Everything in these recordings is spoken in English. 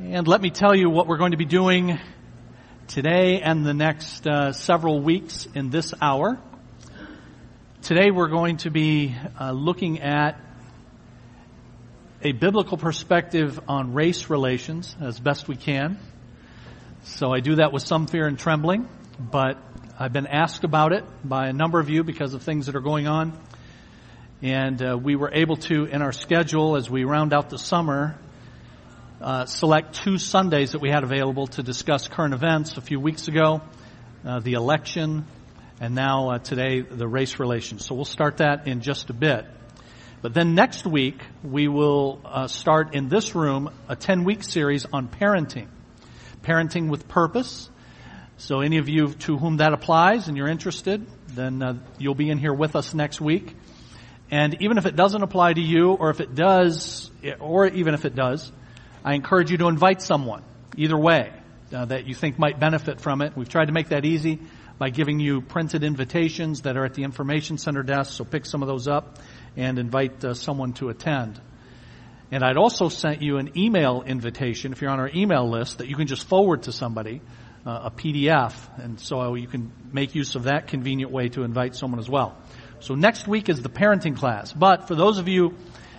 And let me tell you what we're going to be doing today and the next uh, several weeks in this hour. Today we're going to be uh, looking at a biblical perspective on race relations as best we can. So I do that with some fear and trembling, but I've been asked about it by a number of you because of things that are going on. And uh, we were able to, in our schedule, as we round out the summer, uh, select two Sundays that we had available to discuss current events a few weeks ago, uh, the election, and now uh, today the race relations. So we'll start that in just a bit. But then next week we will uh, start in this room a 10 week series on parenting. Parenting with purpose. So any of you to whom that applies and you're interested, then uh, you'll be in here with us next week. And even if it doesn't apply to you, or if it does, or even if it does, I encourage you to invite someone, either way, uh, that you think might benefit from it. We've tried to make that easy by giving you printed invitations that are at the information center desk, so pick some of those up and invite uh, someone to attend. And I'd also sent you an email invitation, if you're on our email list, that you can just forward to somebody, uh, a PDF, and so you can make use of that convenient way to invite someone as well. So next week is the parenting class, but for those of you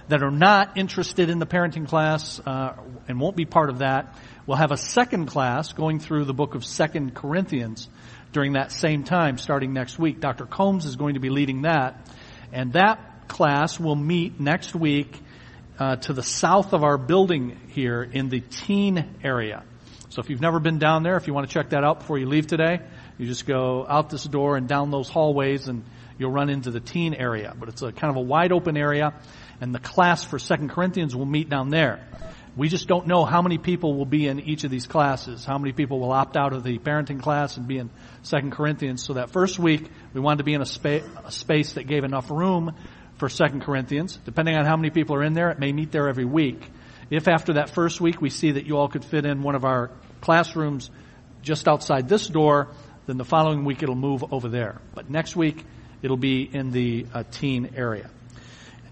that are not interested in the parenting class uh, and won't be part of that, we'll have a second class going through the book of Second Corinthians during that same time, starting next week. Dr. Combs is going to be leading that, and that class will meet next week uh, to the south of our building here in the teen area. So if you've never been down there, if you want to check that out before you leave today, you just go out this door and down those hallways and you'll run into the teen area. But it's a kind of a wide open area and the class for Second Corinthians will meet down there. We just don't know how many people will be in each of these classes, how many people will opt out of the parenting class and be in Second Corinthians. So that first week, we wanted to be in a, spa- a space that gave enough room for Second Corinthians. Depending on how many people are in there, it may meet there every week. If after that first week we see that you all could fit in one of our classrooms just outside this door, then the following week it'll move over there. But next week it'll be in the uh, teen area.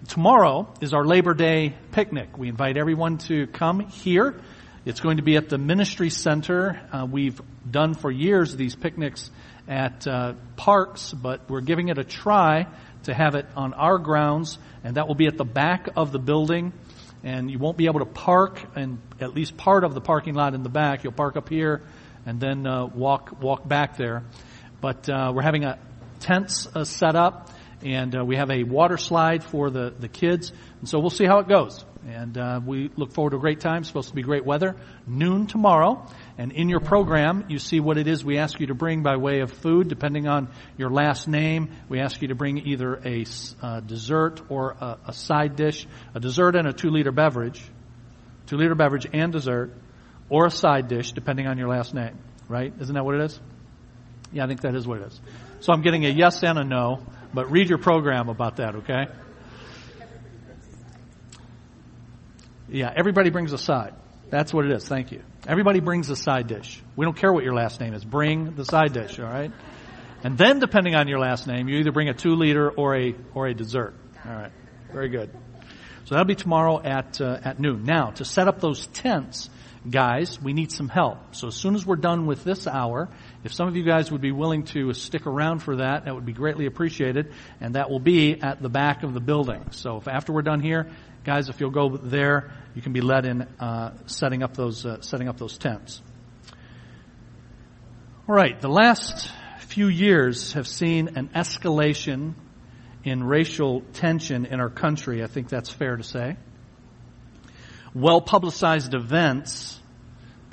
Tomorrow is our Labor Day picnic. We invite everyone to come here. It's going to be at the Ministry Center. Uh, we've done for years these picnics at uh, parks, but we're giving it a try to have it on our grounds, and that will be at the back of the building. And you won't be able to park in at least part of the parking lot in the back. You'll park up here and then uh, walk walk back there. But uh, we're having a tents uh, set up and uh, we have a water slide for the, the kids. And so we'll see how it goes. And uh, we look forward to a great time. It's supposed to be great weather. Noon tomorrow. And in your program, you see what it is we ask you to bring by way of food, depending on your last name. We ask you to bring either a uh, dessert or a, a side dish, a dessert and a two liter beverage, two liter beverage and dessert, or a side dish, depending on your last name. Right? Isn't that what it is? Yeah, I think that is what it is. So I'm getting a yes and a no. But read your program about that, okay? Yeah, everybody brings a side. That's what it is. Thank you. Everybody brings a side dish. We don't care what your last name is. Bring the side dish, all right? And then depending on your last name, you either bring a two liter or a, or a dessert. All right. Very good. So that'll be tomorrow at, uh, at noon. Now, to set up those tents, guys, we need some help. So as soon as we're done with this hour, if some of you guys would be willing to stick around for that, that would be greatly appreciated. And that will be at the back of the building. So if after we're done here, guys, if you'll go there, you can be led in uh, setting up those uh, setting up those tents. All right, the last few years have seen an escalation in racial tension in our country. I think that's fair to say. Well publicized events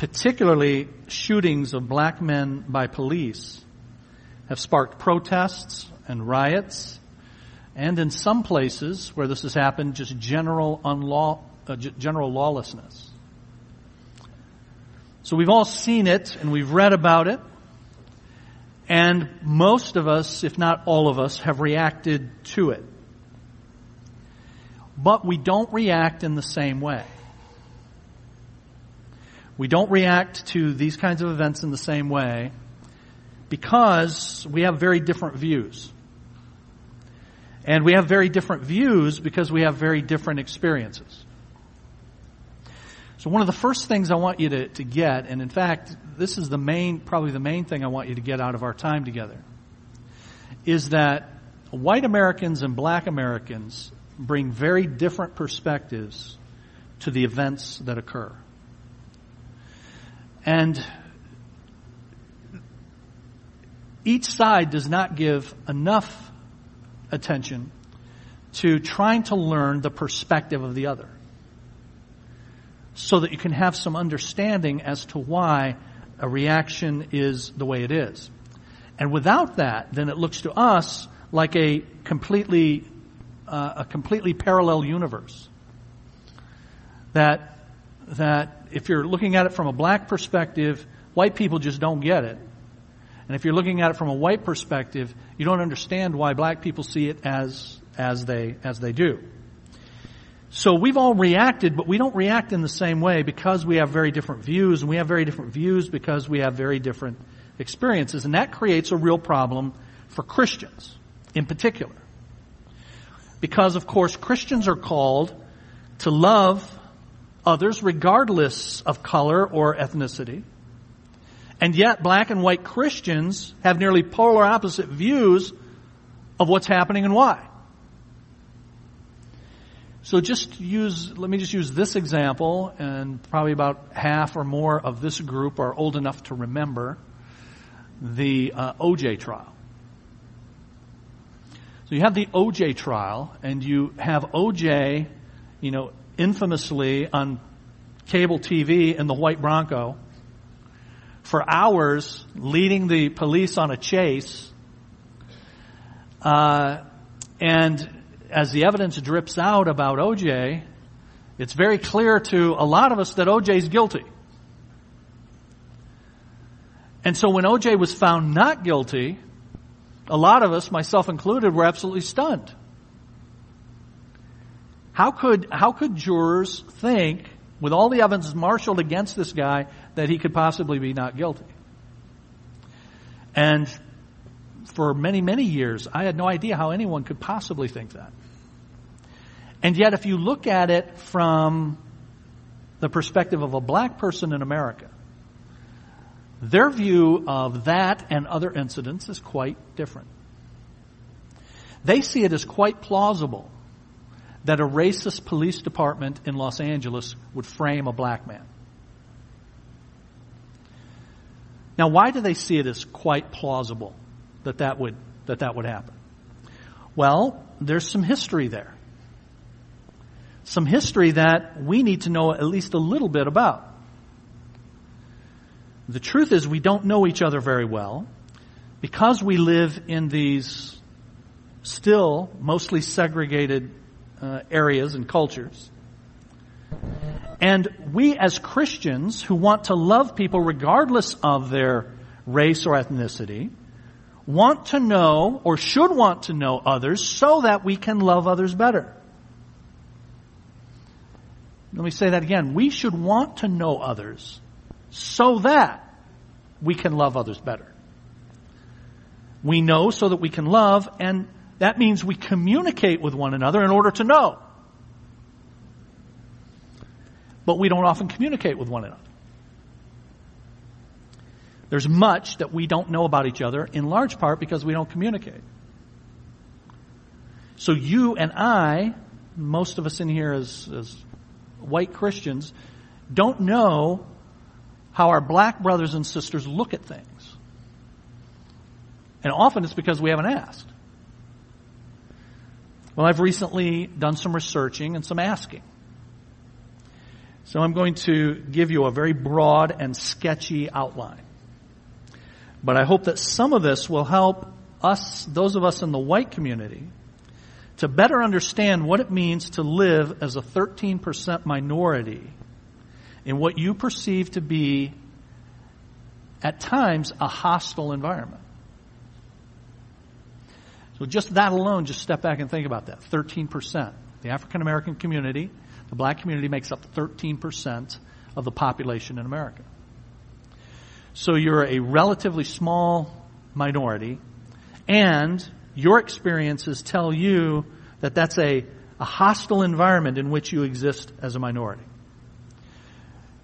particularly shootings of black men by police, have sparked protests and riots, and in some places where this has happened, just general unlaw, uh, general lawlessness. So we've all seen it and we've read about it, and most of us, if not all of us, have reacted to it. But we don't react in the same way. We don't react to these kinds of events in the same way because we have very different views. And we have very different views because we have very different experiences. So one of the first things I want you to, to get, and in fact, this is the main, probably the main thing I want you to get out of our time together, is that white Americans and black Americans bring very different perspectives to the events that occur. And each side does not give enough attention to trying to learn the perspective of the other so that you can have some understanding as to why a reaction is the way it is. And without that, then it looks to us like a completely, uh, a completely parallel universe. That, that if you're looking at it from a black perspective, white people just don't get it. And if you're looking at it from a white perspective, you don't understand why black people see it as, as they, as they do. So we've all reacted, but we don't react in the same way because we have very different views, and we have very different views because we have very different experiences, and that creates a real problem for Christians in particular. Because of course Christians are called to love others regardless of color or ethnicity. And yet black and white Christians have nearly polar opposite views of what's happening and why. So just use, let me just use this example, and probably about half or more of this group are old enough to remember the uh, OJ trial. So you have the OJ trial, and you have OJ, you know, infamously on cable TV in the white Bronco for hours leading the police on a chase. Uh, and as the evidence drips out about OJ, it's very clear to a lot of us that OJ is guilty. And so when OJ was found not guilty, a lot of us, myself included, were absolutely stunned. How could, how could jurors think, with all the evidence marshaled against this guy, that he could possibly be not guilty. And for many, many years, I had no idea how anyone could possibly think that. And yet, if you look at it from the perspective of a black person in America, their view of that and other incidents is quite different. They see it as quite plausible that a racist police department in Los Angeles would frame a black man. Now, why do they see it as quite plausible that that would, that that would happen? Well, there's some history there. Some history that we need to know at least a little bit about. The truth is we don't know each other very well because we live in these still mostly segregated uh, areas and cultures. And we as Christians who want to love people regardless of their race or ethnicity, want to know or should want to know others so that we can love others better. Let me say that again. We should want to know others so that we can love others better. We know so that we can love and that means we communicate with one another in order to know but we don't often communicate with one another. There's much that we don't know about each other, in large part because we don't communicate. So you and I, most of us in here as, as white Christians, don't know how our black brothers and sisters look at things. And often it's because we haven't asked. Well, I've recently done some researching and some asking. So I'm going to give you a very broad and sketchy outline. But I hope that some of this will help us, those of us in the white community, to better understand what it means to live as a 13% minority in what you perceive to be, at times, a hostile environment. So just that alone, just step back and think about that. 13%. The African American community the black community makes up 13% of the population in America. So you're a relatively small minority, and your experiences tell you that that's a, a hostile environment in which you exist as a minority.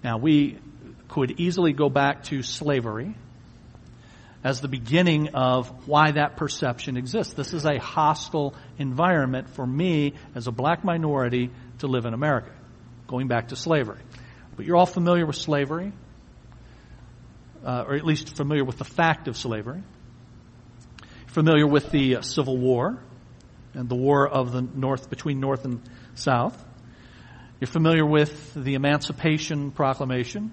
Now, we could easily go back to slavery as the beginning of why that perception exists. This is a hostile environment for me as a black minority to live in America, going back to slavery. But you're all familiar with slavery, uh, or at least familiar with the fact of slavery. Familiar with the uh, Civil War and the war of the North between North and South. You're familiar with the Emancipation Proclamation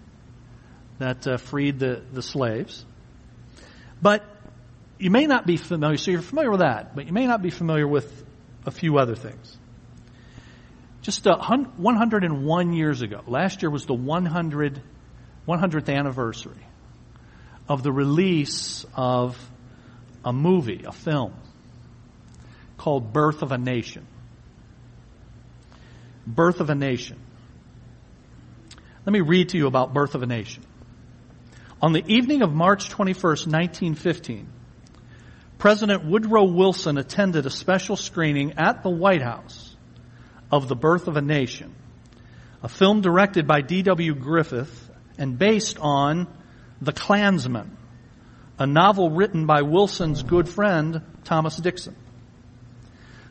that uh, freed the, the slaves. But you may not be familiar, so you're familiar with that, but you may not be familiar with a few other things. Just uh, 101 years ago, last year was the 100, 100th anniversary of the release of a movie, a film, called Birth of a Nation. Birth of a Nation. Let me read to you about Birth of a Nation. On the evening of March 21st, 1915, President Woodrow Wilson attended a special screening at the White House of The Birth of a Nation, a film directed by D.W. Griffith and based on The Klansman, a novel written by Wilson's good friend, Thomas Dixon.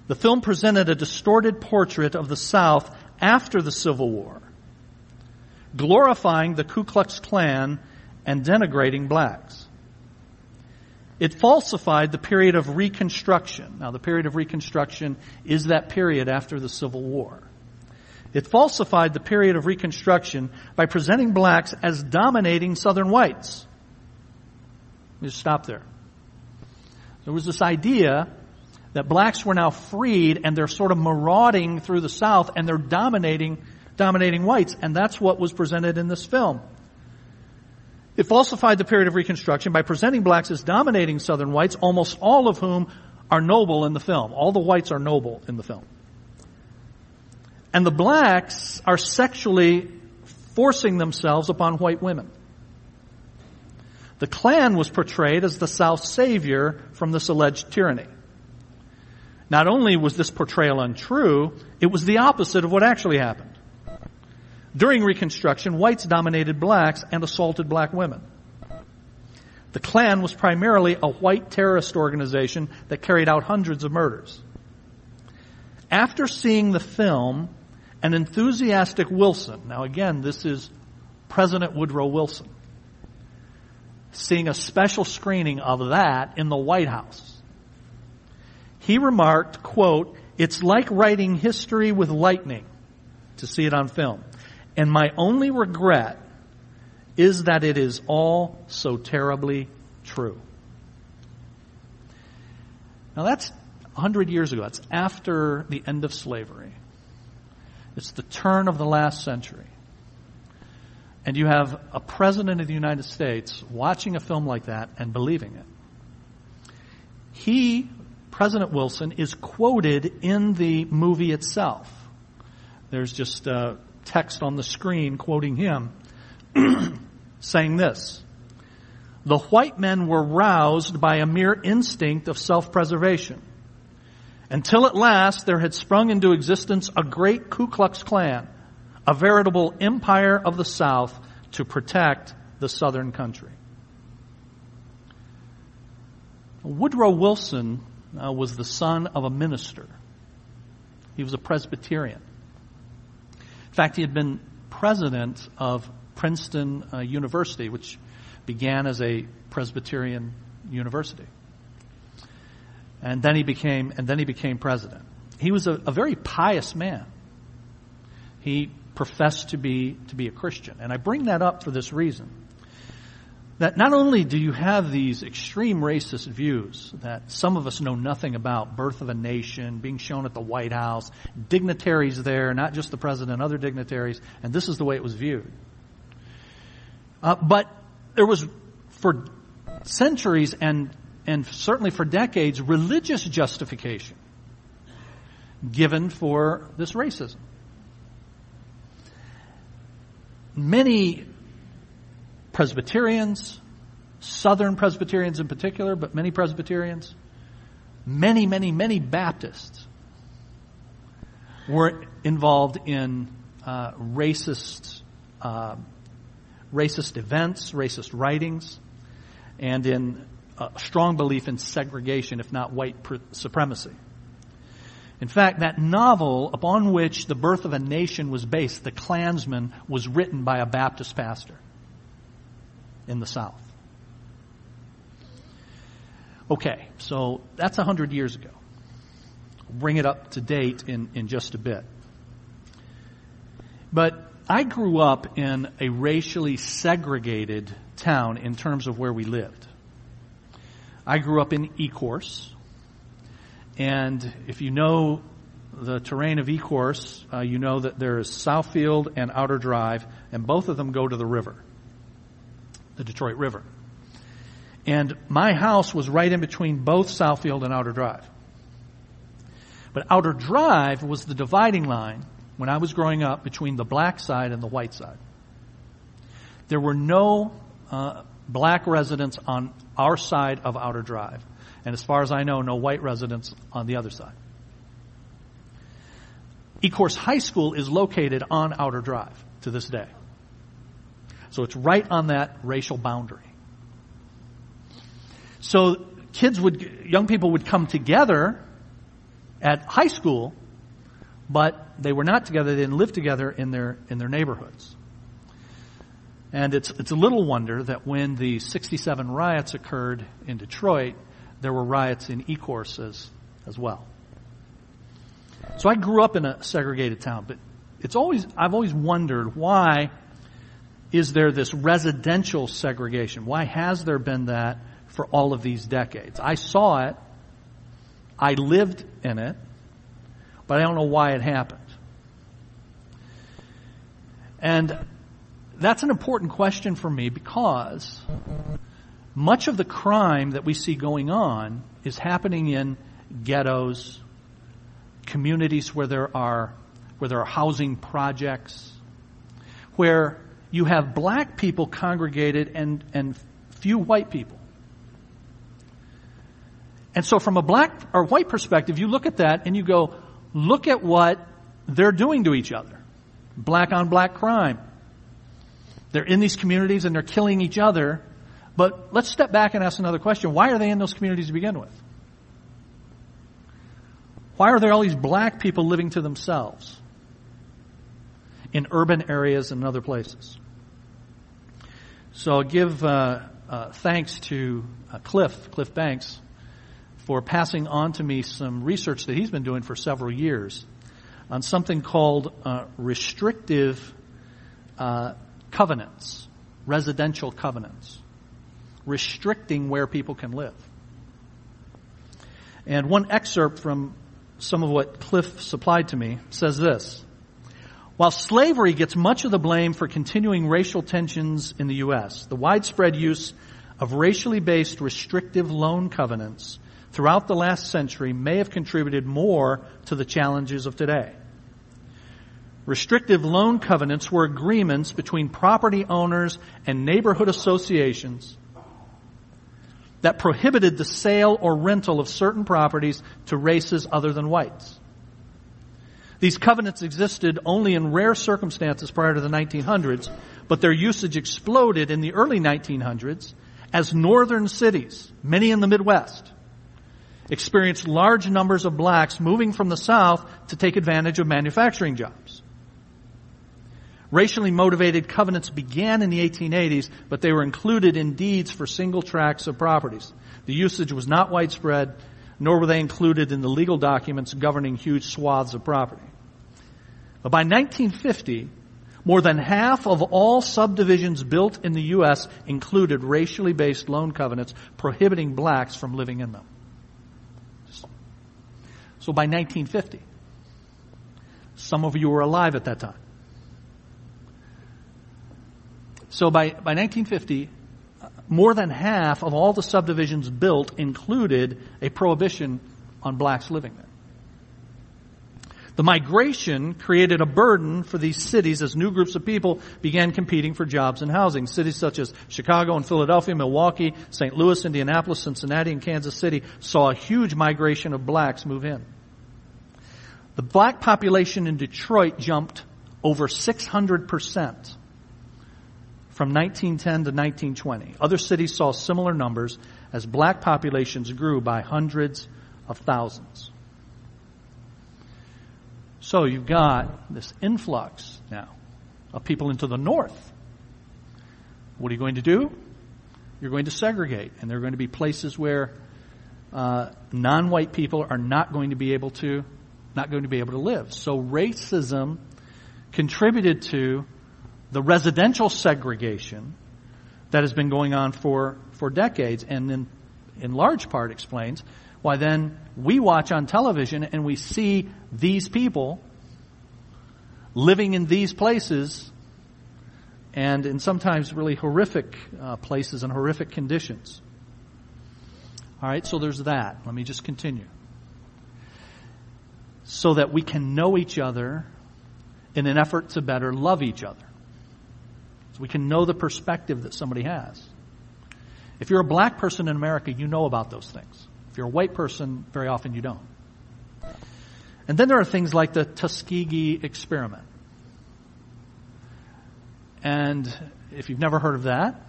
The film presented a distorted portrait of the South after the Civil War, glorifying the Ku Klux Klan and denigrating blacks. It falsified the period of Reconstruction. Now, the period of Reconstruction is that period after the Civil War. It falsified the period of Reconstruction by presenting blacks as dominating Southern whites. Let me just stop there. There was this idea that blacks were now freed and they're sort of marauding through the South and they're dominating, dominating whites. And that's what was presented in this film. It falsified the period of Reconstruction by presenting blacks as dominating Southern whites, almost all of whom are noble in the film. All the whites are noble in the film. And the blacks are sexually forcing themselves upon white women. The Klan was portrayed as the South's savior from this alleged tyranny. Not only was this portrayal untrue, it was the opposite of what actually happened. During Reconstruction, whites dominated blacks and assaulted black women. The Klan was primarily a white terrorist organization that carried out hundreds of murders. After seeing the film, an enthusiastic Wilson, now again, this is President Woodrow Wilson, seeing a special screening of that in the White House. He remarked, quote, it's like writing history with lightning to see it on film. And my only regret is that it is all so terribly true. Now that's 100 years ago. That's after the end of slavery. It's the turn of the last century. And you have a president of the United States watching a film like that and believing it. He, President Wilson, is quoted in the movie itself. There's just uh, text on the screen quoting him, saying this. The white men were roused by a mere instinct of self-preservation. Until at last there had sprung into existence a great Ku Klux Klan, a veritable empire of the South to protect the Southern country. Woodrow Wilson uh, was the son of a minister. He was a Presbyterian fact, he had been president of Princeton uh, University, which began as a Presbyterian university. And then he became, and then he became president. He was a, a very pious man. He professed to be, to be a Christian. And I bring that up for this reason that not only do you have these extreme racist views that some of us know nothing about, birth of a nation, being shown at the White House, dignitaries there, not just the president, other dignitaries, and this is the way it was viewed. Uh, but there was, for centuries and, and certainly for decades, religious justification given for this racism. Many Presbyterians, Southern Presbyterians in particular, but many Presbyterians, many, many, many Baptists were involved in uh, racist uh, racist events, racist writings, and in a strong belief in segregation, if not white supremacy. In fact, that novel upon which the birth of a nation was based, The Klansman, was written by a Baptist pastor in the South. Okay, so that's a hundred years ago. bring it up to date in, in just a bit. But I grew up in a racially segregated town in terms of where we lived. I grew up in Ecorse, and if you know the terrain of Ecorse, uh, you know that there is Southfield and Outer Drive, and both of them go to the river, the Detroit River. And my house was right in between both Southfield and Outer Drive. But Outer Drive was the dividing line when I was growing up between the black side and the white side. There were no uh, black residents on our side of Outer Drive. And as far as I know, no white residents on the other side. Ecorse High School is located on Outer Drive to this day. So it's right on that racial boundary. So kids would, young people would come together at high school, but they were not together, they didn't live together in their, in their neighborhoods. And it's, it's a little wonder that when the 67 riots occurred in Detroit, there were riots in Ecorse as, as well. So I grew up in a segregated town, but it's always, I've always wondered why is there this residential segregation? Why has there been that for all of these decades? I saw it. I lived in it, but I don't know why it happened. And that's an important question for me because much of the crime that we see going on is happening in ghettos, communities where there are, where there are housing projects, where you have black people congregated and, and few white people. And so from a black or white perspective, you look at that and you go, look at what they're doing to each other. Black on black crime. They're in these communities and they're killing each other but let's step back and ask another question. Why are they in those communities to begin with? Why are there all these black people living to themselves in urban areas and other places? So I'll give uh, uh, thanks to uh, Cliff, Cliff Banks, for passing on to me some research that he's been doing for several years on something called uh, restrictive uh, covenants, residential covenants restricting where people can live. And one excerpt from some of what Cliff supplied to me says this. While slavery gets much of the blame for continuing racial tensions in the U.S., the widespread use of racially based restrictive loan covenants throughout the last century may have contributed more to the challenges of today. Restrictive loan covenants were agreements between property owners and neighborhood associations that prohibited the sale or rental of certain properties to races other than whites. These covenants existed only in rare circumstances prior to the 1900s, but their usage exploded in the early 1900s as northern cities, many in the Midwest, experienced large numbers of blacks moving from the South to take advantage of manufacturing jobs. Racially motivated covenants began in the 1880s, but they were included in deeds for single tracts of properties. The usage was not widespread, nor were they included in the legal documents governing huge swaths of property. But by 1950, more than half of all subdivisions built in the U.S. included racially based loan covenants prohibiting blacks from living in them. So by 1950, some of you were alive at that time. So by, by 1950, more than half of all the subdivisions built included a prohibition on blacks living there. The migration created a burden for these cities as new groups of people began competing for jobs and housing. Cities such as Chicago and Philadelphia, Milwaukee, St. Louis, Indianapolis, Cincinnati, and Kansas City saw a huge migration of blacks move in. The black population in Detroit jumped over 600 percent from 1910 to 1920. Other cities saw similar numbers as black populations grew by hundreds of thousands. So you've got this influx now of people into the north. What are you going to do? You're going to segregate, and there are going to be places where uh, non-white people are not going to be able to not going to be able to live. So racism contributed to the residential segregation that has been going on for, for decades and in, in large part explains why then we watch on television and we see these people living in these places and in sometimes really horrific uh, places and horrific conditions. All right, so there's that. Let me just continue. So that we can know each other in an effort to better love each other. We can know the perspective that somebody has. If you're a black person in America, you know about those things. If you're a white person, very often you don't. And then there are things like the Tuskegee experiment. And if you've never heard of that,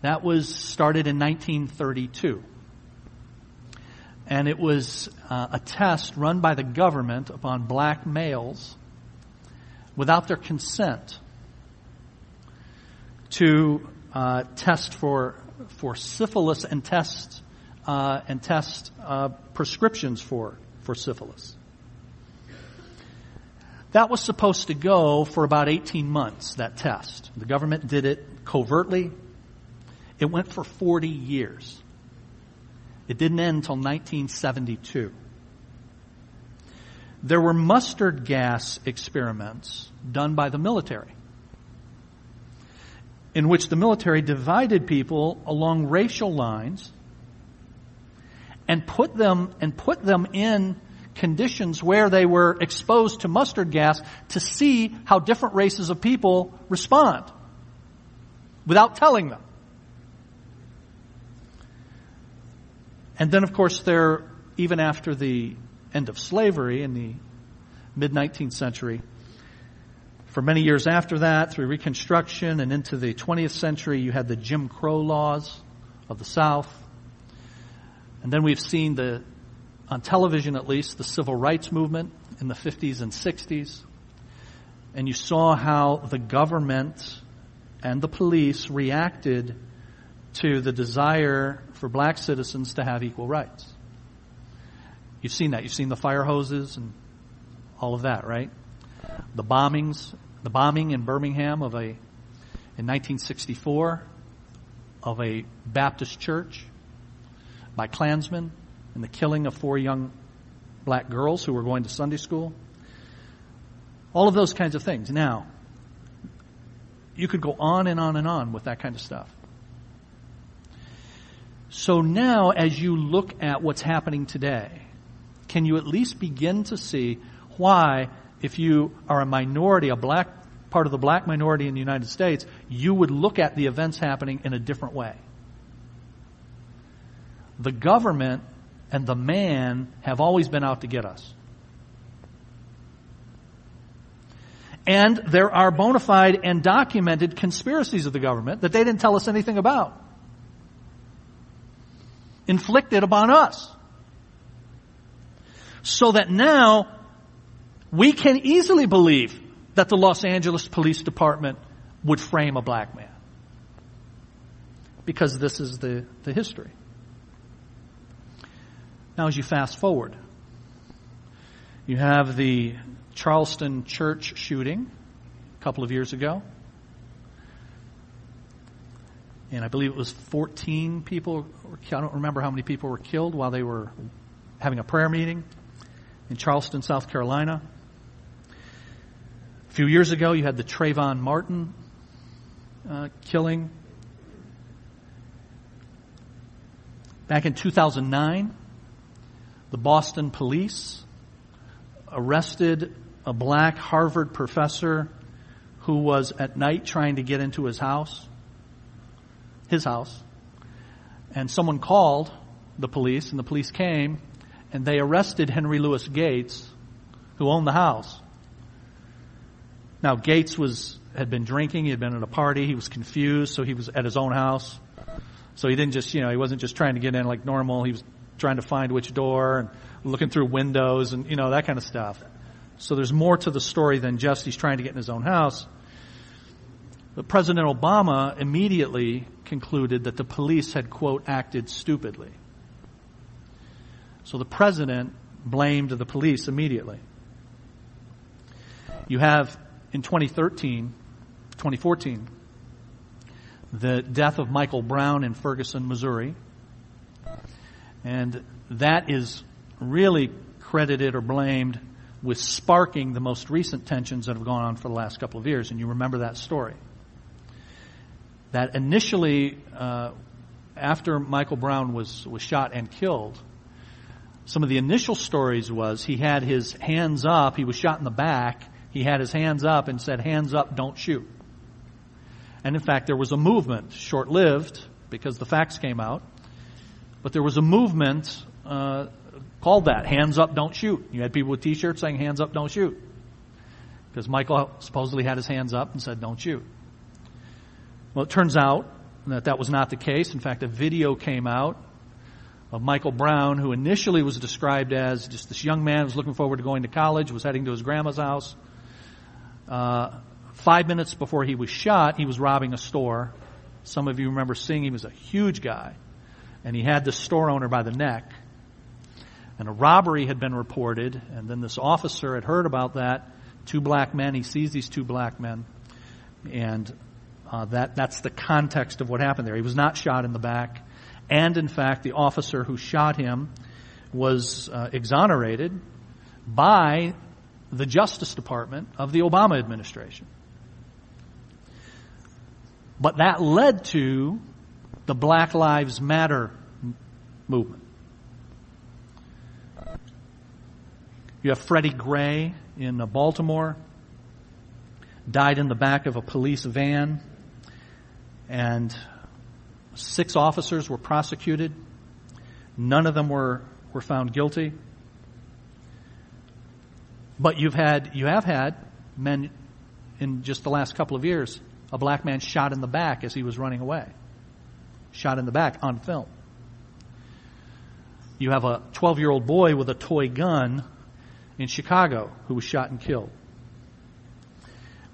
that was started in 1932. And it was uh, a test run by the government upon black males without their consent to uh, test for for syphilis and test uh, and test uh, prescriptions for for syphilis. That was supposed to go for about 18 months. That test, the government did it covertly. It went for 40 years. It didn't end until 1972. There were mustard gas experiments done by the military in which the military divided people along racial lines and put them and put them in conditions where they were exposed to mustard gas to see how different races of people respond without telling them. And then of course there, even after the end of slavery in the mid 19th century, for many years after that, through Reconstruction and into the 20th century, you had the Jim Crow laws of the South. And then we've seen the, on television at least, the civil rights movement in the 50s and 60s. And you saw how the government and the police reacted to the desire for black citizens to have equal rights. You've seen that. You've seen the fire hoses and all of that, right? The bombings the bombing in Birmingham of a, in 1964, of a Baptist church by Klansmen and the killing of four young black girls who were going to Sunday school. All of those kinds of things. Now, you could go on and on and on with that kind of stuff. So now, as you look at what's happening today, can you at least begin to see why if you are a minority, a black part of the black minority in the United States, you would look at the events happening in a different way. The government and the man have always been out to get us. And there are bona fide and documented conspiracies of the government that they didn't tell us anything about. Inflicted upon us. So that now we can easily believe that the Los Angeles Police Department would frame a black man. Because this is the, the history. Now, as you fast forward, you have the Charleston church shooting a couple of years ago. And I believe it was 14 people, I don't remember how many people were killed while they were having a prayer meeting in Charleston, South Carolina few years ago, you had the Trayvon Martin uh, killing. Back in 2009, the Boston police arrested a black Harvard professor who was at night trying to get into his house, his house, and someone called the police, and the police came, and they arrested Henry Louis Gates, who owned the house Now Gates was, had been drinking, he had been at a party, he was confused, so he was at his own house. So he didn't just, you know, he wasn't just trying to get in like normal, he was trying to find which door and looking through windows and, you know, that kind of stuff. So there's more to the story than just he's trying to get in his own house. But President Obama immediately concluded that the police had, quote, acted stupidly. So the president blamed the police immediately. You have in 2013, 2014, the death of Michael Brown in Ferguson, Missouri. And that is really credited or blamed with sparking the most recent tensions that have gone on for the last couple of years. And you remember that story. That initially, uh, after Michael Brown was, was shot and killed, some of the initial stories was he had his hands up, he was shot in the back, he had his hands up and said, hands up, don't shoot. And in fact, there was a movement, short lived, because the facts came out, but there was a movement uh, called that, hands up, don't shoot. You had people with t-shirts saying, hands up, don't shoot. Because Michael supposedly had his hands up and said, don't shoot. Well, it turns out that that was not the case. In fact, a video came out of Michael Brown, who initially was described as just this young man who was looking forward to going to college, was heading to his grandma's house. Uh, five minutes before he was shot, he was robbing a store. Some of you remember seeing he was a huge guy, and he had the store owner by the neck and a robbery had been reported, and then this officer had heard about that. Two black men. He sees these two black men, and uh, that that's the context of what happened there. He was not shot in the back, and in fact, the officer who shot him was uh, exonerated by the Justice Department of the Obama administration. But that led to the Black Lives Matter movement. You have Freddie Gray in uh, Baltimore, died in the back of a police van, and six officers were prosecuted. None of them were, were found guilty. But you've had, you have had men in just the last couple of years, a black man shot in the back as he was running away. Shot in the back on film. You have a 12 year old boy with a toy gun in Chicago who was shot and killed.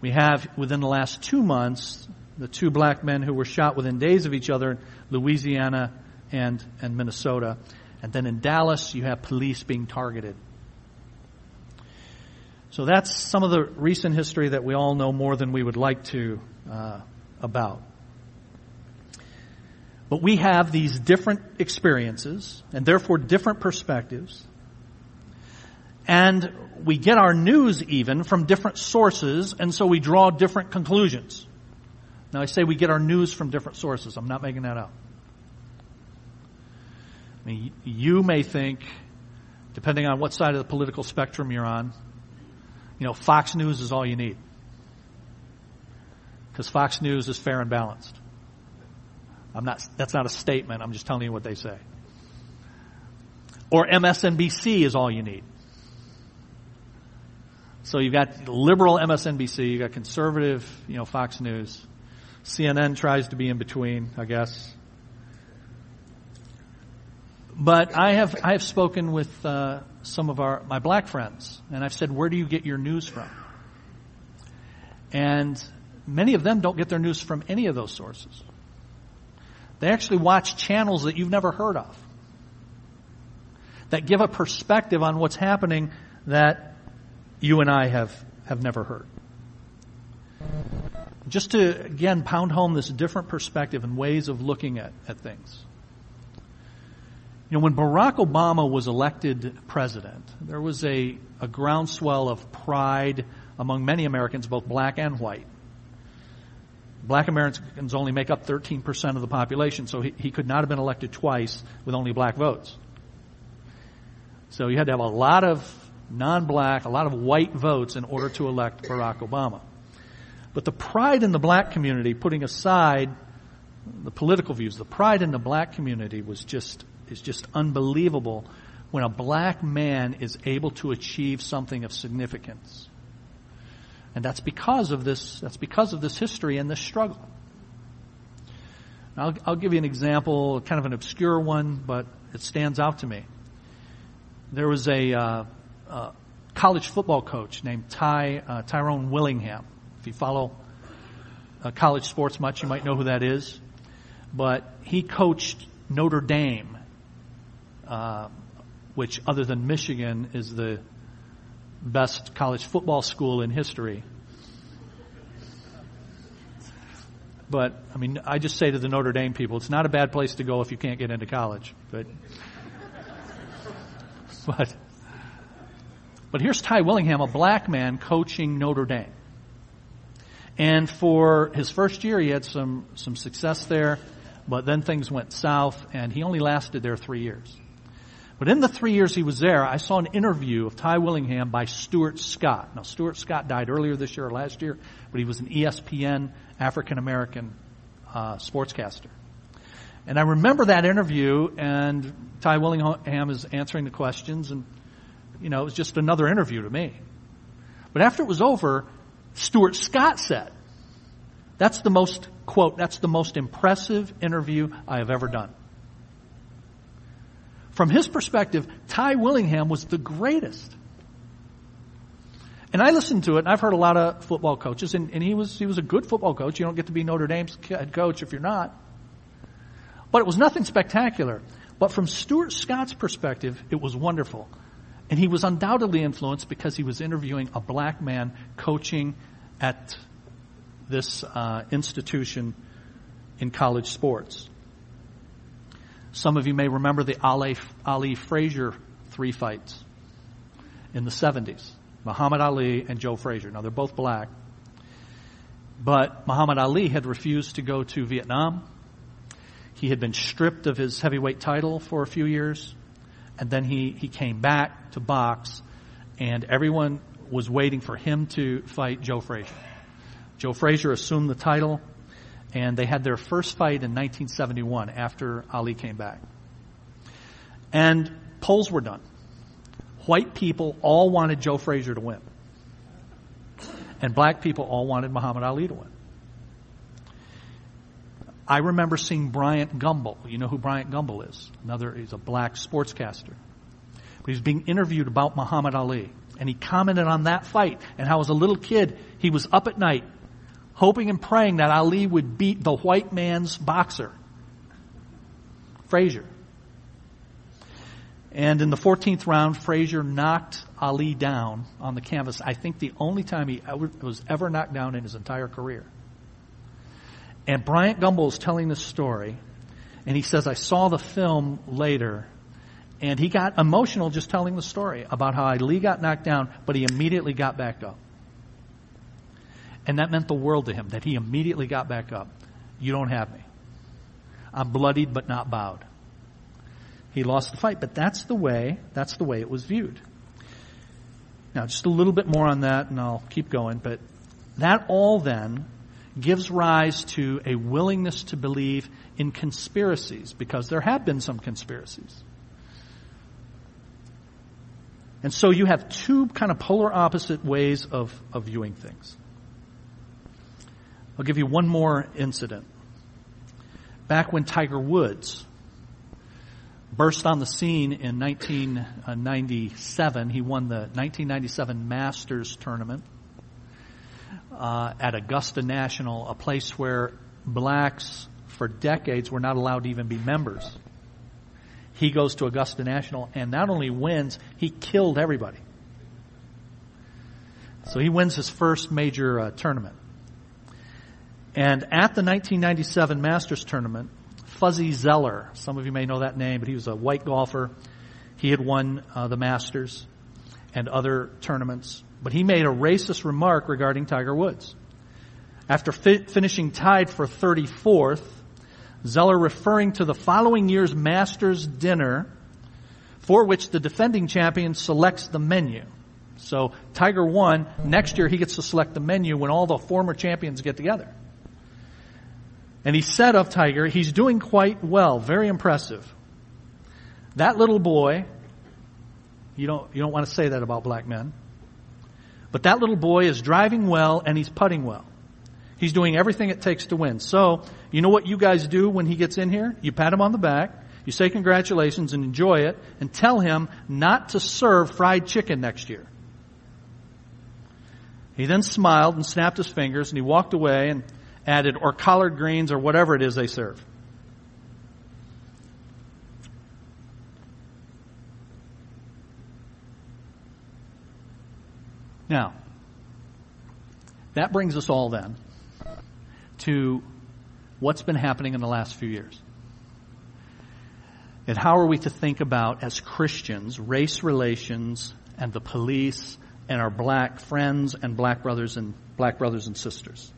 We have, within the last two months, the two black men who were shot within days of each other in Louisiana and, and Minnesota. And then in Dallas, you have police being targeted. So that's some of the recent history that we all know more than we would like to uh, about. But we have these different experiences and therefore different perspectives and we get our news even from different sources, and so we draw different conclusions. Now I say we get our news from different sources. I'm not making that up. I mean, you may think, depending on what side of the political spectrum you're on, you know, Fox News is all you need. Because Fox News is fair and balanced. I'm not, that's not a statement, I'm just telling you what they say. Or MSNBC is all you need. So you've got liberal MSNBC, you've got conservative, you know, Fox News. CNN tries to be in between, I guess. But I have I have spoken with uh, some of our my black friends, and I've said, "Where do you get your news from?" And many of them don't get their news from any of those sources. They actually watch channels that you've never heard of that give a perspective on what's happening that you and I have, have never heard. Just to, again, pound home this different perspective and ways of looking at, at things. You know, when Barack Obama was elected president, there was a, a groundswell of pride among many Americans, both black and white. Black Americans only make up 13% of the population, so he, he could not have been elected twice with only black votes. So you had to have a lot of non-black, a lot of white votes in order to elect Barack Obama. But the pride in the black community, putting aside the political views, the pride in the black community was just, is just unbelievable when a black man is able to achieve something of significance. And that's because of this, that's because of this history and this struggle. I'll, I'll give you an example, kind of an obscure one, but it stands out to me. There was a, uh, college football coach named Ty, uh, Tyrone Willingham. If you follow uh, college sports much, you might know who that is. But he coached Notre Dame, uh, which other than Michigan is the best college football school in history. But I mean, I just say to the Notre Dame people, it's not a bad place to go if you can't get into college. But, but, but here's Ty Willingham, a black man coaching Notre Dame. And for his first year, he had some, some success there, but then things went south and he only lasted there three years. But in the three years he was there, I saw an interview of Ty Willingham by Stuart Scott. Now, Stuart Scott died earlier this year or last year, but he was an ESPN African American uh, sportscaster. And I remember that interview, and Ty Willingham is answering the questions, and you know, it was just another interview to me. But after it was over, Stuart Scott said, "That's the most quote. That's the most impressive interview I have ever done." From his perspective, Ty Willingham was the greatest. And I listened to it, and I've heard a lot of football coaches, and, and he was he was a good football coach. You don't get to be Notre Dame's head coach if you're not. But it was nothing spectacular. But from Stuart Scott's perspective, it was wonderful. And he was undoubtedly influenced because he was interviewing a black man coaching at this uh, institution in college sports. Some of you may remember the Ali, Ali Frazier three fights in the 70s. Muhammad Ali and Joe Frazier. Now they're both black. But Muhammad Ali had refused to go to Vietnam. He had been stripped of his heavyweight title for a few years. And then he, he came back to box and everyone was waiting for him to fight Joe Frazier. Joe Frazier assumed the title and they had their first fight in 1971 after Ali came back. And polls were done. White people all wanted Joe Frazier to win. And black people all wanted Muhammad Ali to win. I remember seeing Bryant Gumbel. You know who Bryant Gumbel is? Another, he's a black sportscaster. But he's being interviewed about Muhammad Ali. And he commented on that fight and how as a little kid, he was up at night hoping and praying that Ali would beat the white man's boxer, Frazier. And in the 14th round, Frazier knocked Ali down on the canvas. I think the only time he ever, was ever knocked down in his entire career. And Bryant Gumbel is telling this story, and he says, I saw the film later, and he got emotional just telling the story about how Ali got knocked down, but he immediately got back up. And that meant the world to him, that he immediately got back up. You don't have me. I'm bloodied but not bowed. He lost the fight, but that's the way, that's the way it was viewed. Now, just a little bit more on that and I'll keep going, but that all then gives rise to a willingness to believe in conspiracies because there have been some conspiracies. And so you have two kind of polar opposite ways of, of viewing things. I'll give you one more incident. Back when Tiger Woods burst on the scene in 1997, he won the 1997 Masters tournament uh, at Augusta National, a place where blacks for decades were not allowed to even be members. He goes to Augusta National and not only wins, he killed everybody. So he wins his first major uh, tournament. And at the 1997 Masters tournament, Fuzzy Zoeller, some of you may know that name, but he was a white golfer. He had won uh, the Masters and other tournaments, but he made a racist remark regarding Tiger Woods. After fi- finishing tied for 34th, Zoeller referring to the following year's Masters dinner for which the defending champion selects the menu. So Tiger won. Next year he gets to select the menu when all the former champions get together. And he said of Tiger, he's doing quite well, very impressive. That little boy, you don't, you don't want to say that about black men, But that little boy is driving well and he's putting well. He's doing everything it takes to win. So, you know what you guys do when he gets in here? You pat him on the back, you say congratulations and enjoy it, and tell him not to serve fried chicken next year. He then smiled and snapped his fingers and he walked away and added, or collard greens or whatever it is they serve. Now, that brings us all then to what's been happening in the last few years. And how are we to think about, as Christians, race relations and the police and our black friends and black brothers and black brothers and sisters?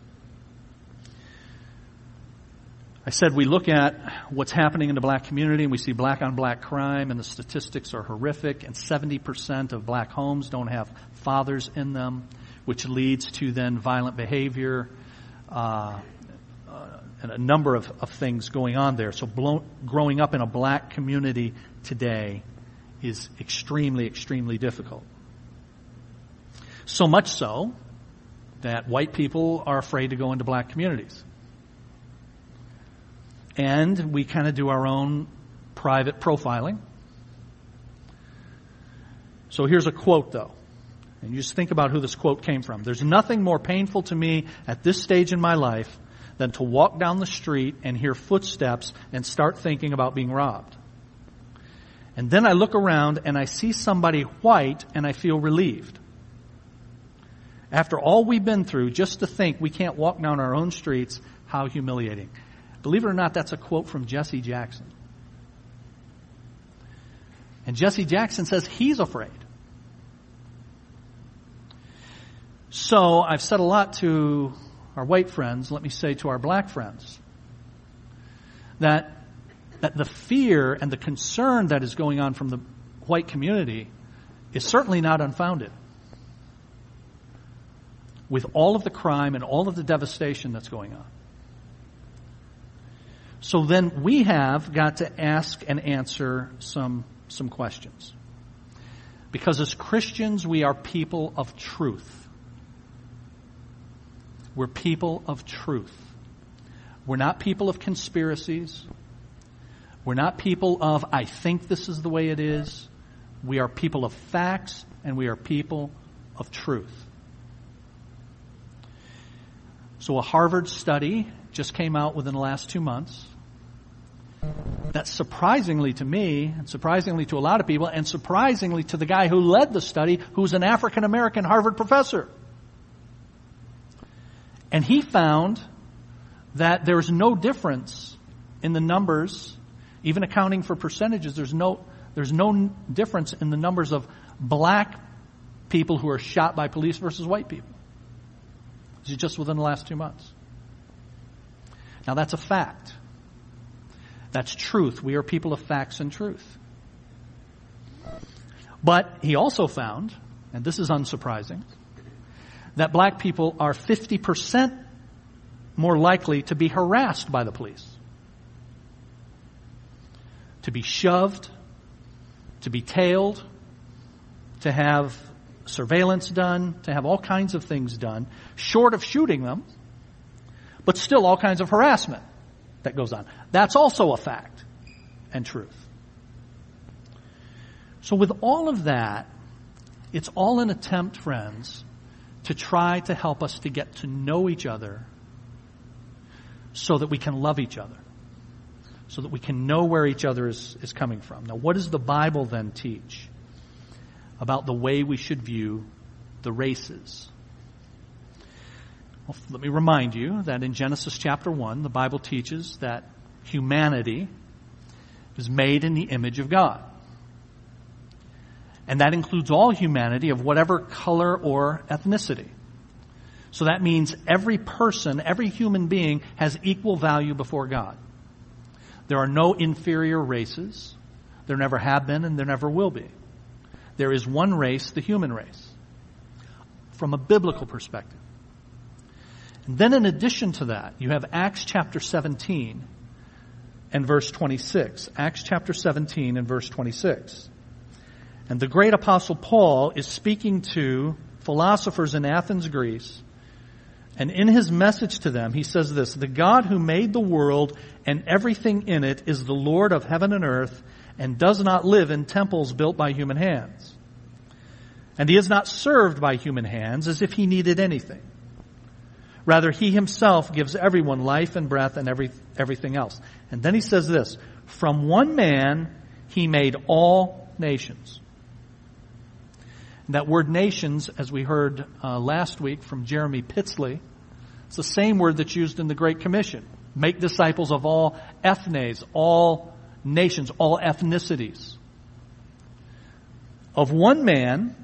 I said we look at what's happening in the black community and we see black on black crime and the statistics are horrific and 70% of black homes don't have fathers in them, which leads to then violent behavior, uh, uh, and a number of, of, things going on there. So growing up in a black community today is extremely, extremely difficult. So much so that white people are afraid to go into black communities and we kind of do our own private profiling. So here's a quote though. And you just think about who this quote came from. There's nothing more painful to me at this stage in my life than to walk down the street and hear footsteps and start thinking about being robbed. And then I look around and I see somebody white and I feel relieved. After all we've been through, just to think we can't walk down our own streets, how humiliating. Believe it or not, that's a quote from Jesse Jackson. And Jesse Jackson says he's afraid. So I've said a lot to our white friends, let me say to our black friends, that, that the fear and the concern that is going on from the white community is certainly not unfounded. With all of the crime and all of the devastation that's going on. So then we have got to ask and answer some, some questions. Because as Christians, we are people of truth. We're people of truth. We're not people of conspiracies. We're not people of, I think this is the way it is. We are people of facts and we are people of truth. So a Harvard study just came out within the last two months that surprisingly to me, and surprisingly to a lot of people, and surprisingly to the guy who led the study, who's an African American Harvard professor. And he found that there's no difference in the numbers, even accounting for percentages, there's no, there's no difference in the numbers of black people who are shot by police versus white people. This is just within the last two months. Now that's a fact. That's truth. We are people of facts and truth. But he also found, and this is unsurprising, that black people are 50% more likely to be harassed by the police. To be shoved, to be tailed, to have surveillance done, to have all kinds of things done, short of shooting them, but still all kinds of harassment that goes on. That's also a fact and truth. So with all of that, it's all an attempt, friends, to try to help us to get to know each other so that we can love each other. So that we can know where each other is, is coming from. Now, what does the Bible then teach about the way we should view the races? Well, let me remind you that in Genesis chapter 1, the Bible teaches that humanity is made in the image of God. And that includes all humanity of whatever color or ethnicity. So that means every person, every human being has equal value before God. There are no inferior races. There never have been and there never will be. There is one race, the human race. From a biblical perspective. And then in addition to that, you have Acts chapter 17 and verse 26. Acts chapter 17 and verse 26. And the great apostle Paul is speaking to philosophers in Athens, Greece. And in his message to them, he says this, the God who made the world and everything in it is the Lord of heaven and earth and does not live in temples built by human hands. And he is not served by human hands as if he needed anything. Rather, he himself gives everyone life and breath and every, everything else. And then he says this, from one man he made all nations. That word nations, as we heard uh, last week from Jeremy Pitsley, it's the same word that's used in the Great Commission. Make disciples of all ethnes, all nations, all ethnicities. Of one man,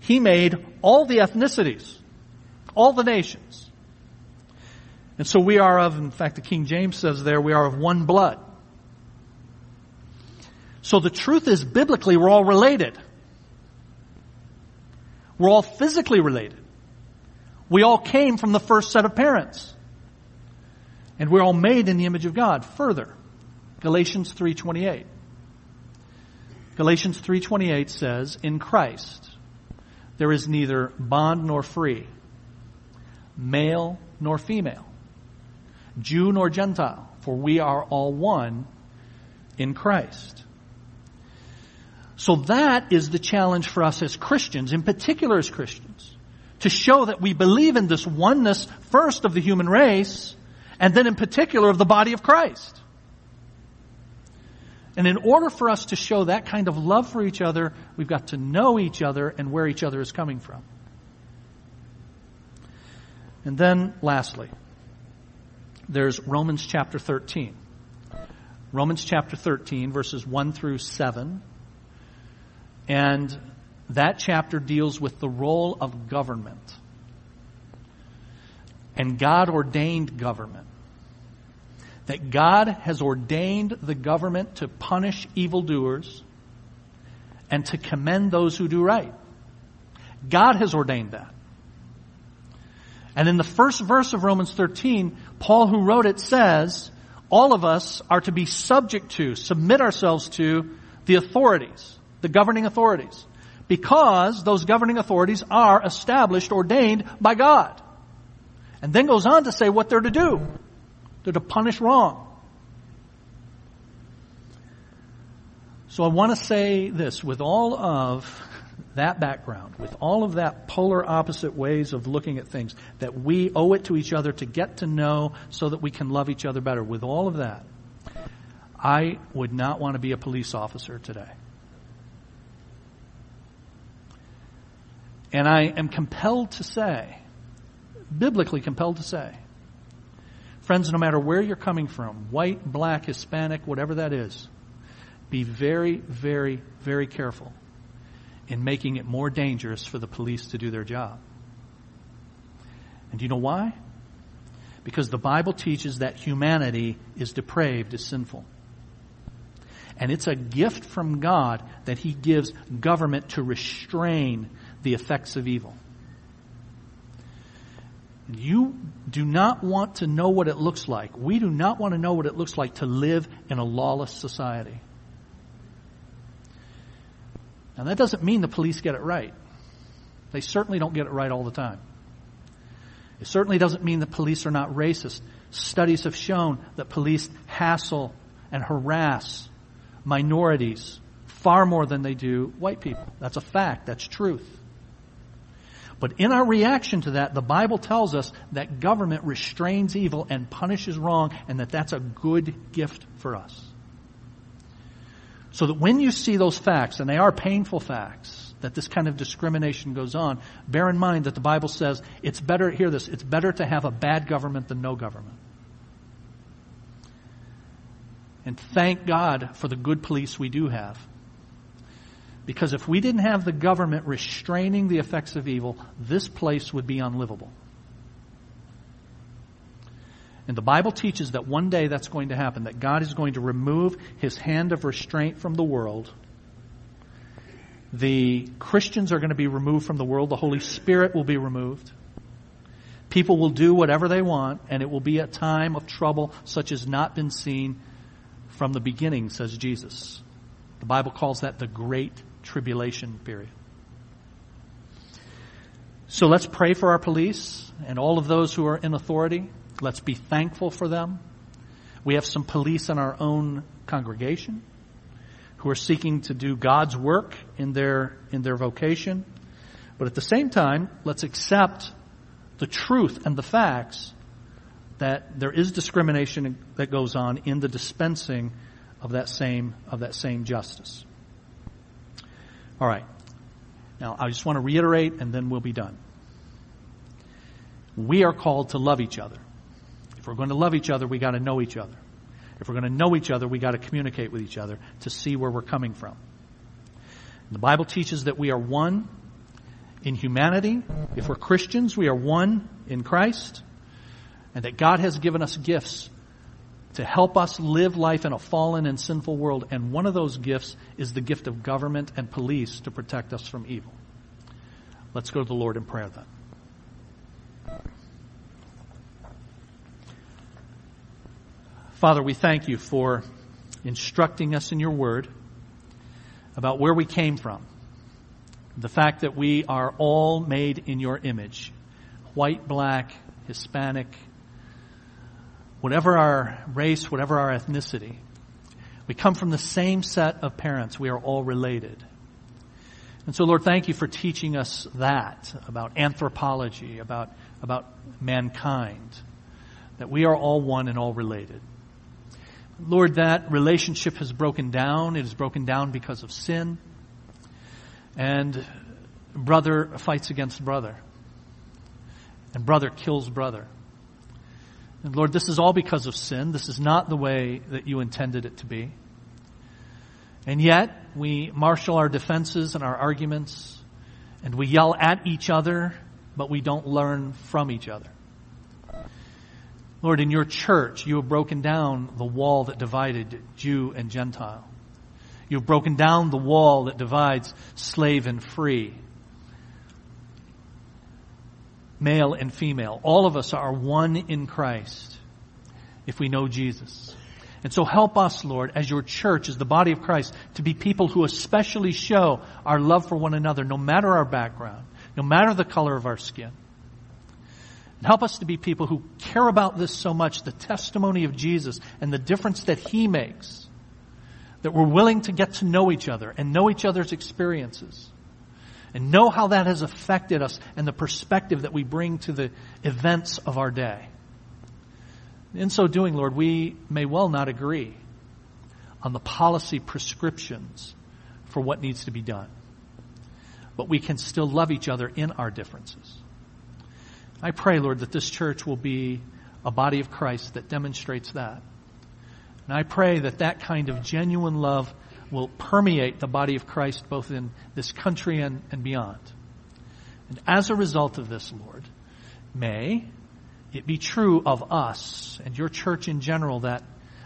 he made all the ethnicities, all the nations. And so we are of, in fact, the King James says there, we are of one blood. So the truth is, biblically, we're all related. We're all physically related. We all came from the first set of parents. And we're all made in the image of God. Further, Galatians 3.28. Galatians 3.28 says, In Christ, there is neither bond nor free, male nor female, Jew nor Gentile, for we are all one in Christ. So that is the challenge for us as Christians, in particular as Christians, to show that we believe in this oneness first of the human race, and then in particular of the body of Christ. And in order for us to show that kind of love for each other, we've got to know each other and where each other is coming from. And then lastly, there's Romans chapter 13. Romans chapter 13 verses 1 through 7 and that chapter deals with the role of government and God ordained government. That God has ordained the government to punish evildoers and to commend those who do right. God has ordained that. And in the first verse of Romans 13, Paul who wrote it says, all of us are to be subject to, submit ourselves to the authorities the governing authorities. Because those governing authorities are established, ordained by God. And then goes on to say what they're to do. They're to punish wrong. So I want to say this, with all of that background, with all of that polar opposite ways of looking at things, that we owe it to each other to get to know so that we can love each other better. With all of that, I would not want to be a police officer today. And I am compelled to say, biblically compelled to say, friends, no matter where you're coming from, white, black, Hispanic, whatever that is, be very, very, very careful in making it more dangerous for the police to do their job. And do you know why? Because the Bible teaches that humanity is depraved, is sinful. And it's a gift from God that He gives government to restrain the effects of evil. You do not want to know what it looks like. We do not want to know what it looks like to live in a lawless society. Now that doesn't mean the police get it right. They certainly don't get it right all the time. It certainly doesn't mean that police are not racist. Studies have shown that police hassle and harass minorities far more than they do white people. That's a fact. That's truth. But in our reaction to that, the Bible tells us that government restrains evil and punishes wrong and that that's a good gift for us. So that when you see those facts, and they are painful facts, that this kind of discrimination goes on, bear in mind that the Bible says it's better, hear this, it's better to have a bad government than no government. And thank God for the good police we do have. Because if we didn't have the government restraining the effects of evil, this place would be unlivable. And the Bible teaches that one day that's going to happen, that God is going to remove his hand of restraint from the world. The Christians are going to be removed from the world. The Holy Spirit will be removed. People will do whatever they want, and it will be a time of trouble such as not been seen from the beginning, says Jesus. The Bible calls that the great tribulation period. So let's pray for our police and all of those who are in authority. Let's be thankful for them. We have some police in our own congregation who are seeking to do God's work in their, in their vocation. But at the same time, let's accept the truth and the facts that there is discrimination that goes on in the dispensing of that same, of that same justice. All right. Now, I just want to reiterate and then we'll be done. We are called to love each other. If we're going to love each other, we got to know each other. If we're going to know each other, we got to communicate with each other to see where we're coming from. The Bible teaches that we are one in humanity. If we're Christians, we are one in Christ. And that God has given us gifts to help us live life in a fallen and sinful world. And one of those gifts is the gift of government and police to protect us from evil. Let's go to the Lord in prayer then. Father, we thank you for instructing us in your word about where we came from. The fact that we are all made in your image. White, black, Hispanic, whatever our race, whatever our ethnicity, we come from the same set of parents. We are all related. And so, Lord, thank you for teaching us that about anthropology, about, about mankind, that we are all one and all related. Lord, that relationship has broken down. It is broken down because of sin. And brother fights against brother. And brother kills brother. And Lord, this is all because of sin. This is not the way that you intended it to be. And yet, we marshal our defenses and our arguments, and we yell at each other, but we don't learn from each other. Lord, in your church, you have broken down the wall that divided Jew and Gentile. You have broken down the wall that divides slave and free, male and female. All of us are one in Christ if we know Jesus. And so help us, Lord, as your church, as the body of Christ, to be people who especially show our love for one another, no matter our background, no matter the color of our skin. Help us to be people who care about this so much, the testimony of Jesus and the difference that He makes, that we're willing to get to know each other and know each other's experiences and know how that has affected us and the perspective that we bring to the events of our day. In so doing, Lord, we may well not agree on the policy prescriptions for what needs to be done. But we can still love each other in our differences. I pray, Lord, that this church will be a body of Christ that demonstrates that. And I pray that that kind of genuine love will permeate the body of Christ both in this country and, and beyond. And as a result of this, Lord, may it be true of us and your church in general that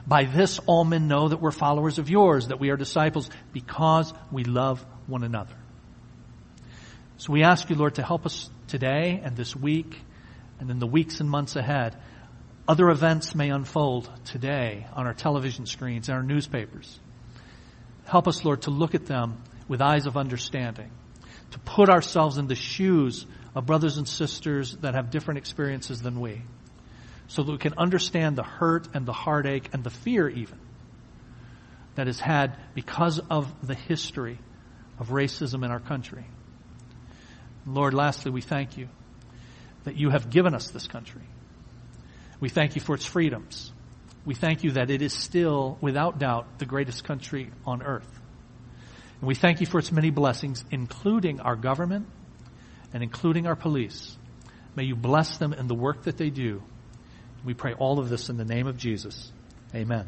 by this all men know that we're followers of yours, that we are disciples because we love one another. So we ask you, Lord, to help us today and this week and in the weeks and months ahead. Other events may unfold today on our television screens and our newspapers. Help us, Lord, to look at them with eyes of understanding, to put ourselves in the shoes of brothers and sisters that have different experiences than we, so that we can understand the hurt and the heartache and the fear even that is had because of the history of racism in our country. Lord, lastly, we thank you that you have given us this country. We thank you for its freedoms. We thank you that it is still, without doubt, the greatest country on earth. And we thank you for its many blessings, including our government and including our police. May you bless them in the work that they do. We pray all of this in the name of Jesus. Amen.